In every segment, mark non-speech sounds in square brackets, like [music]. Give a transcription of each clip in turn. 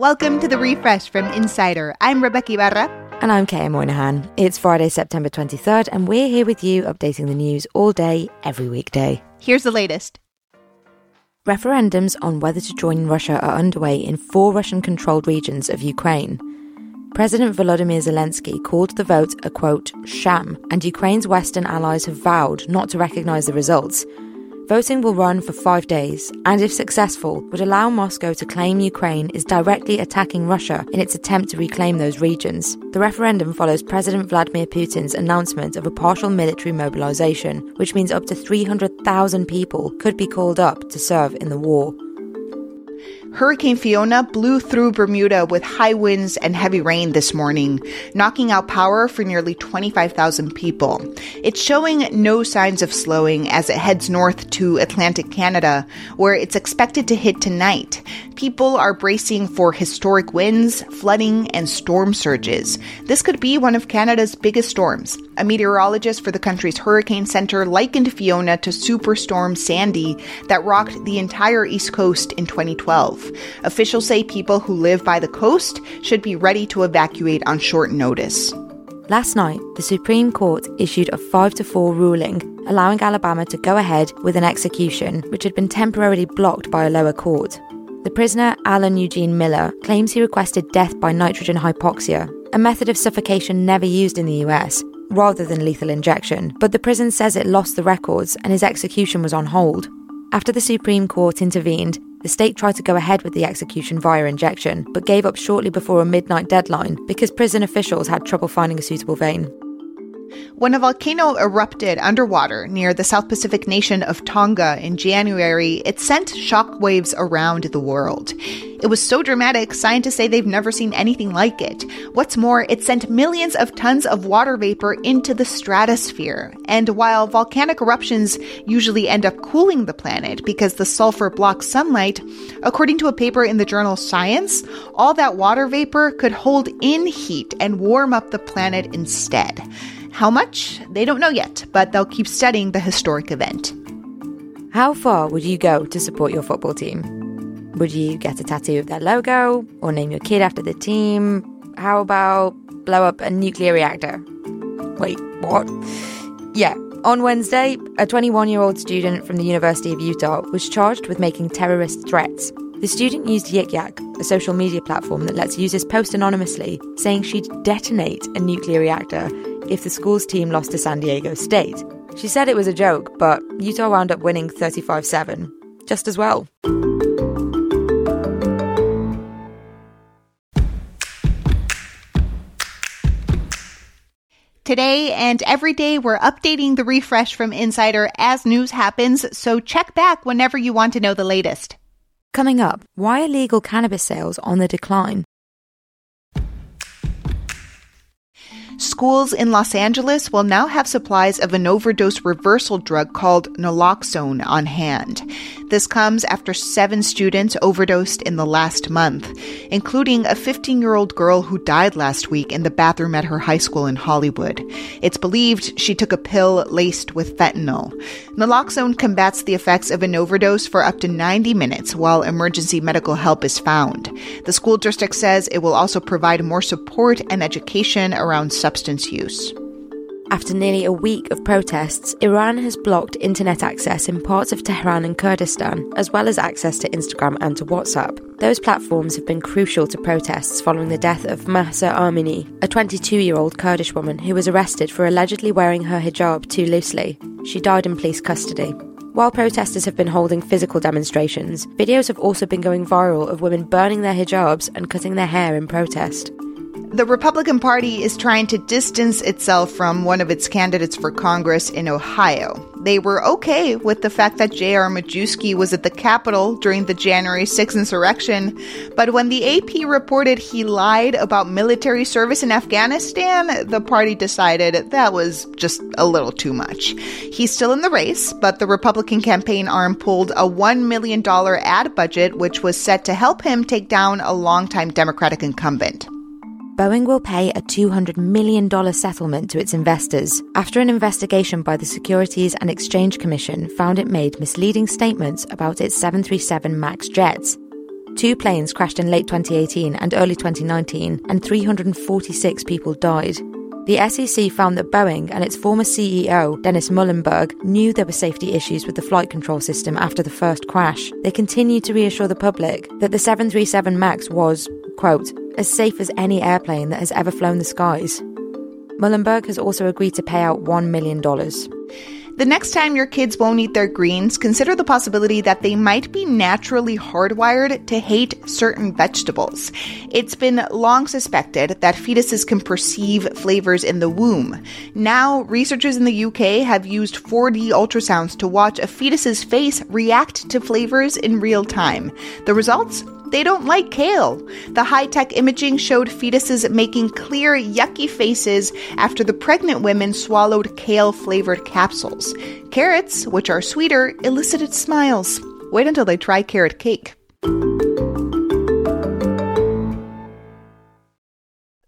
Welcome to the refresh from Insider. I'm Rebeca Ibarra. And I'm Kaya Moynihan. It's Friday, September 23rd, and we're here with you updating the news all day, every weekday. Here's the latest. Referendums on whether to join Russia are underway in four Russian controlled regions of Ukraine. President Volodymyr Zelensky called the vote a quote, sham, and Ukraine's Western allies have vowed not to recognise the results. Voting will run for five days, and if successful, would allow Moscow to claim Ukraine is directly attacking Russia in its attempt to reclaim those regions. The referendum follows President Vladimir Putin's announcement of a partial military mobilization, which means up to 300,000 people could be called up to serve in the war. Hurricane Fiona blew through Bermuda with high winds and heavy rain this morning, knocking out power for nearly 25,000 people. It's showing no signs of slowing as it heads north to Atlantic Canada, where it's expected to hit tonight. People are bracing for historic winds, flooding, and storm surges. This could be one of Canada's biggest storms. A meteorologist for the country's hurricane center likened Fiona to Superstorm Sandy that rocked the entire East Coast in 2012. Officials say people who live by the coast should be ready to evacuate on short notice. Last night, the Supreme Court issued a 5 to 4 ruling allowing Alabama to go ahead with an execution which had been temporarily blocked by a lower court. The prisoner, Alan Eugene Miller, claims he requested death by nitrogen hypoxia, a method of suffocation never used in the US, rather than lethal injection, but the prison says it lost the records and his execution was on hold. After the Supreme Court intervened, the state tried to go ahead with the execution via injection, but gave up shortly before a midnight deadline because prison officials had trouble finding a suitable vein. When a volcano erupted underwater near the South Pacific nation of Tonga in January, it sent shockwaves around the world. It was so dramatic, scientists say they've never seen anything like it. What's more, it sent millions of tons of water vapor into the stratosphere. And while volcanic eruptions usually end up cooling the planet because the sulfur blocks sunlight, according to a paper in the journal Science, all that water vapor could hold in heat and warm up the planet instead. How much? They don't know yet, but they'll keep studying the historic event. How far would you go to support your football team? Would you get a tattoo of their logo or name your kid after the team? How about blow up a nuclear reactor? Wait, what? Yeah, on Wednesday, a 21 year old student from the University of Utah was charged with making terrorist threats. The student used Yik Yak, a social media platform that lets users post anonymously, saying she'd detonate a nuclear reactor if the school's team lost to San Diego State. She said it was a joke, but Utah wound up winning 35 7, just as well. Today and every day, we're updating the refresh from Insider as news happens, so check back whenever you want to know the latest. Coming up, why illegal cannabis sales on the decline? Schools in Los Angeles will now have supplies of an overdose reversal drug called naloxone on hand. This comes after seven students overdosed in the last month, including a 15 year old girl who died last week in the bathroom at her high school in Hollywood. It's believed she took a pill laced with fentanyl. Naloxone combats the effects of an overdose for up to 90 minutes while emergency medical help is found. The school district says it will also provide more support and education around substance use. After nearly a week of protests, Iran has blocked internet access in parts of Tehran and Kurdistan, as well as access to Instagram and to WhatsApp. Those platforms have been crucial to protests following the death of Mahsa Amini, a 22 year old Kurdish woman who was arrested for allegedly wearing her hijab too loosely. She died in police custody. While protesters have been holding physical demonstrations, videos have also been going viral of women burning their hijabs and cutting their hair in protest. The Republican Party is trying to distance itself from one of its candidates for Congress in Ohio. They were okay with the fact that J.R. Majewski was at the Capitol during the January 6th insurrection, but when the AP reported he lied about military service in Afghanistan, the party decided that was just a little too much. He's still in the race, but the Republican campaign arm pulled a $1 million ad budget, which was set to help him take down a longtime Democratic incumbent. Boeing will pay a $200 million settlement to its investors after an investigation by the Securities and Exchange Commission found it made misleading statements about its 737 MAX jets. Two planes crashed in late 2018 and early 2019, and 346 people died. The SEC found that Boeing and its former CEO, Dennis Muilenburg, knew there were safety issues with the flight control system after the first crash. They continued to reassure the public that the 737 MAX was, quote, as safe as any airplane that has ever flown the skies. Muilenburg has also agreed to pay out $1 million. The next time your kids won't eat their greens, consider the possibility that they might be naturally hardwired to hate certain vegetables. It's been long suspected that fetuses can perceive flavors in the womb. Now, researchers in the UK have used 4D ultrasounds to watch a fetus's face react to flavors in real time. The results? They don't like kale. The high tech imaging showed fetuses making clear, yucky faces after the pregnant women swallowed kale flavored capsules. Carrots, which are sweeter, elicited smiles. Wait until they try carrot cake.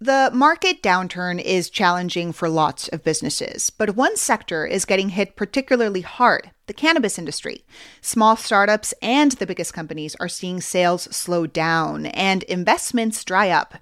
The market downturn is challenging for lots of businesses, but one sector is getting hit particularly hard the cannabis industry. Small startups and the biggest companies are seeing sales slow down and investments dry up.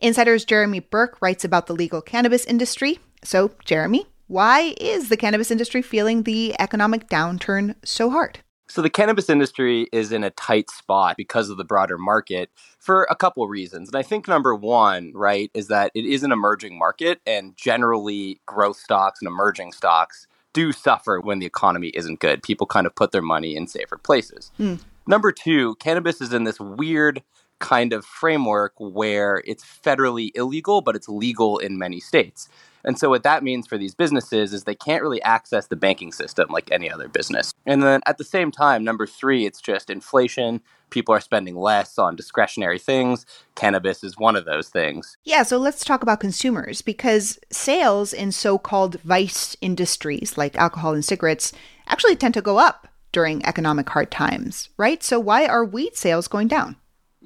Insider's Jeremy Burke writes about the legal cannabis industry. So, Jeremy, why is the cannabis industry feeling the economic downturn so hard? So the cannabis industry is in a tight spot because of the broader market for a couple of reasons. And I think number one, right, is that it is an emerging market and generally growth stocks and emerging stocks do suffer when the economy isn't good. People kind of put their money in safer places. Mm. Number two, cannabis is in this weird kind of framework where it's federally illegal, but it's legal in many states. And so what that means for these businesses is they can't really access the banking system like any other business. And then at the same time, number three, it's just inflation. People are spending less on discretionary things. Cannabis is one of those things. Yeah, so let's talk about consumers because sales in so called vice industries like alcohol and cigarettes actually tend to go up during economic hard times, right? So why are weed sales going down?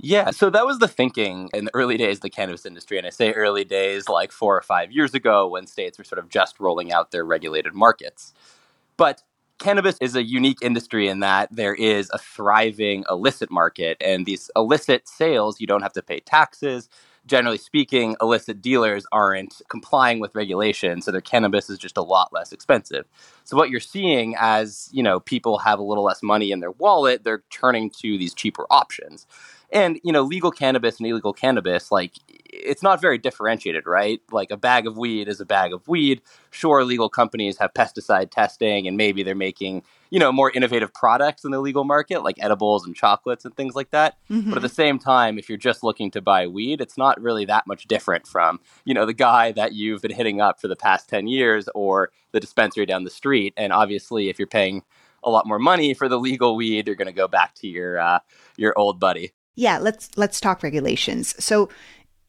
Yeah, so that was the thinking in the early days of the cannabis industry. And I say early days like four or five years ago when states were sort of just rolling out their regulated markets. But cannabis is a unique industry in that there is a thriving illicit market. And these illicit sales, you don't have to pay taxes. Generally speaking, illicit dealers aren't complying with regulation, so their cannabis is just a lot less expensive. So what you're seeing as, you know, people have a little less money in their wallet, they're turning to these cheaper options. And, you know, legal cannabis and illegal cannabis, like, it's not very differentiated, right? Like, a bag of weed is a bag of weed. Sure, legal companies have pesticide testing and maybe they're making, you know, more innovative products in the legal market, like edibles and chocolates and things like that. Mm-hmm. But at the same time, if you're just looking to buy weed, it's not really that much different from, you know, the guy that you've been hitting up for the past 10 years or the dispensary down the street. And obviously, if you're paying a lot more money for the legal weed, you're going to go back to your uh, your old buddy. Yeah, let's let's talk regulations. So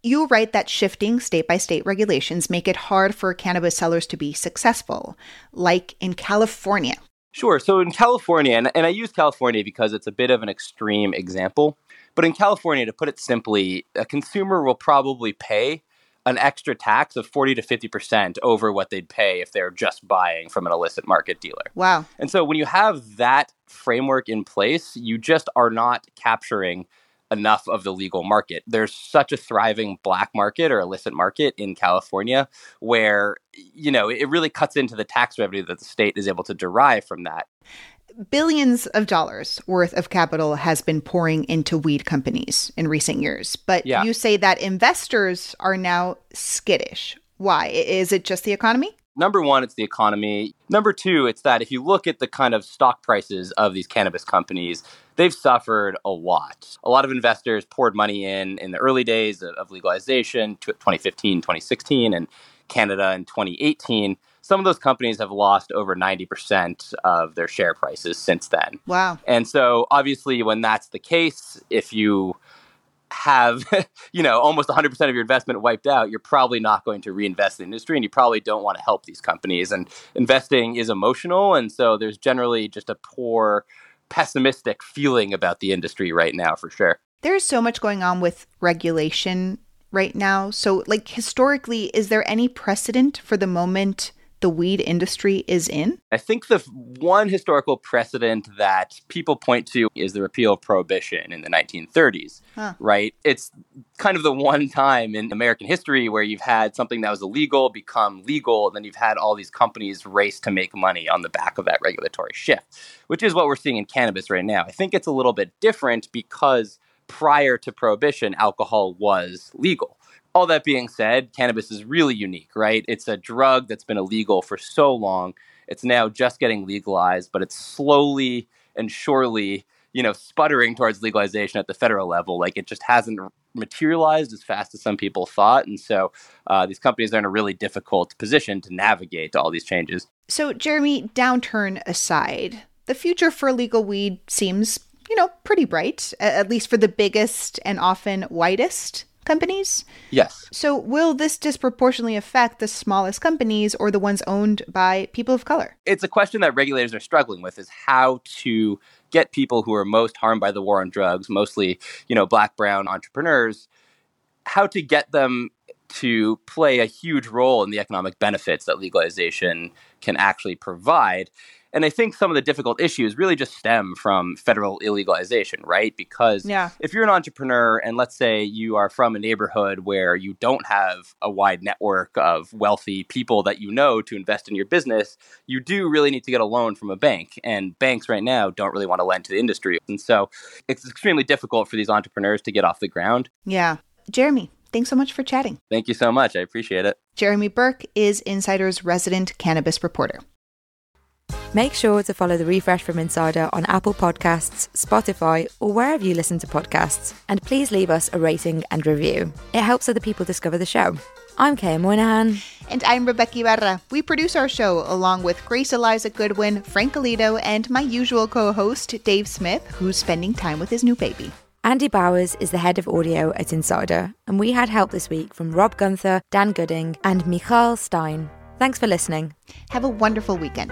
you write that shifting state by state regulations make it hard for cannabis sellers to be successful, like in California. Sure. So in California, and, and I use California because it's a bit of an extreme example, but in California, to put it simply, a consumer will probably pay an extra tax of 40 to 50% over what they'd pay if they're just buying from an illicit market dealer. Wow. And so when you have that framework in place, you just are not capturing enough of the legal market. There's such a thriving black market or illicit market in California where, you know, it really cuts into the tax revenue that the state is able to derive from that. Billions of dollars worth of capital has been pouring into weed companies in recent years. But yeah. you say that investors are now skittish. Why? Is it just the economy? Number one, it's the economy. Number two, it's that if you look at the kind of stock prices of these cannabis companies, they've suffered a lot. A lot of investors poured money in in the early days of, of legalization, 2015, 2016, and Canada in 2018. Some of those companies have lost over 90% of their share prices since then. Wow. And so, obviously, when that's the case, if you have [laughs] you know almost 100% of your investment wiped out you're probably not going to reinvest in the industry and you probably don't want to help these companies and investing is emotional and so there's generally just a poor pessimistic feeling about the industry right now for sure. There's so much going on with regulation right now so like historically is there any precedent for the moment the weed industry is in? I think the one historical precedent that people point to is the repeal of prohibition in the 1930s, huh. right? It's kind of the one time in American history where you've had something that was illegal become legal, and then you've had all these companies race to make money on the back of that regulatory shift, which is what we're seeing in cannabis right now. I think it's a little bit different because prior to prohibition, alcohol was legal all that being said, cannabis is really unique, right? It's a drug that's been illegal for so long. It's now just getting legalized, but it's slowly and surely, you know, sputtering towards legalization at the federal level. Like it just hasn't materialized as fast as some people thought. And so uh, these companies are in a really difficult position to navigate all these changes. So, Jeremy, downturn aside, the future for legal weed seems, you know, pretty bright, at least for the biggest and often whitest companies? Yes. So, will this disproportionately affect the smallest companies or the ones owned by people of color? It's a question that regulators are struggling with is how to get people who are most harmed by the war on drugs, mostly, you know, black brown entrepreneurs, how to get them to play a huge role in the economic benefits that legalization can actually provide. And I think some of the difficult issues really just stem from federal illegalization, right? Because yeah. if you're an entrepreneur and let's say you are from a neighborhood where you don't have a wide network of wealthy people that you know to invest in your business, you do really need to get a loan from a bank. And banks right now don't really want to lend to the industry. And so it's extremely difficult for these entrepreneurs to get off the ground. Yeah. Jeremy, thanks so much for chatting. Thank you so much. I appreciate it. Jeremy Burke is Insider's resident cannabis reporter. Make sure to follow the refresh from Insider on Apple Podcasts, Spotify, or wherever you listen to podcasts. And please leave us a rating and review. It helps other people discover the show. I'm Kay Moynihan. And I'm Rebeca Ibarra. We produce our show along with Grace Eliza Goodwin, Frank Alito, and my usual co host, Dave Smith, who's spending time with his new baby. Andy Bowers is the head of audio at Insider, and we had help this week from Rob Gunther, Dan Gooding, and Michal Stein. Thanks for listening. Have a wonderful weekend.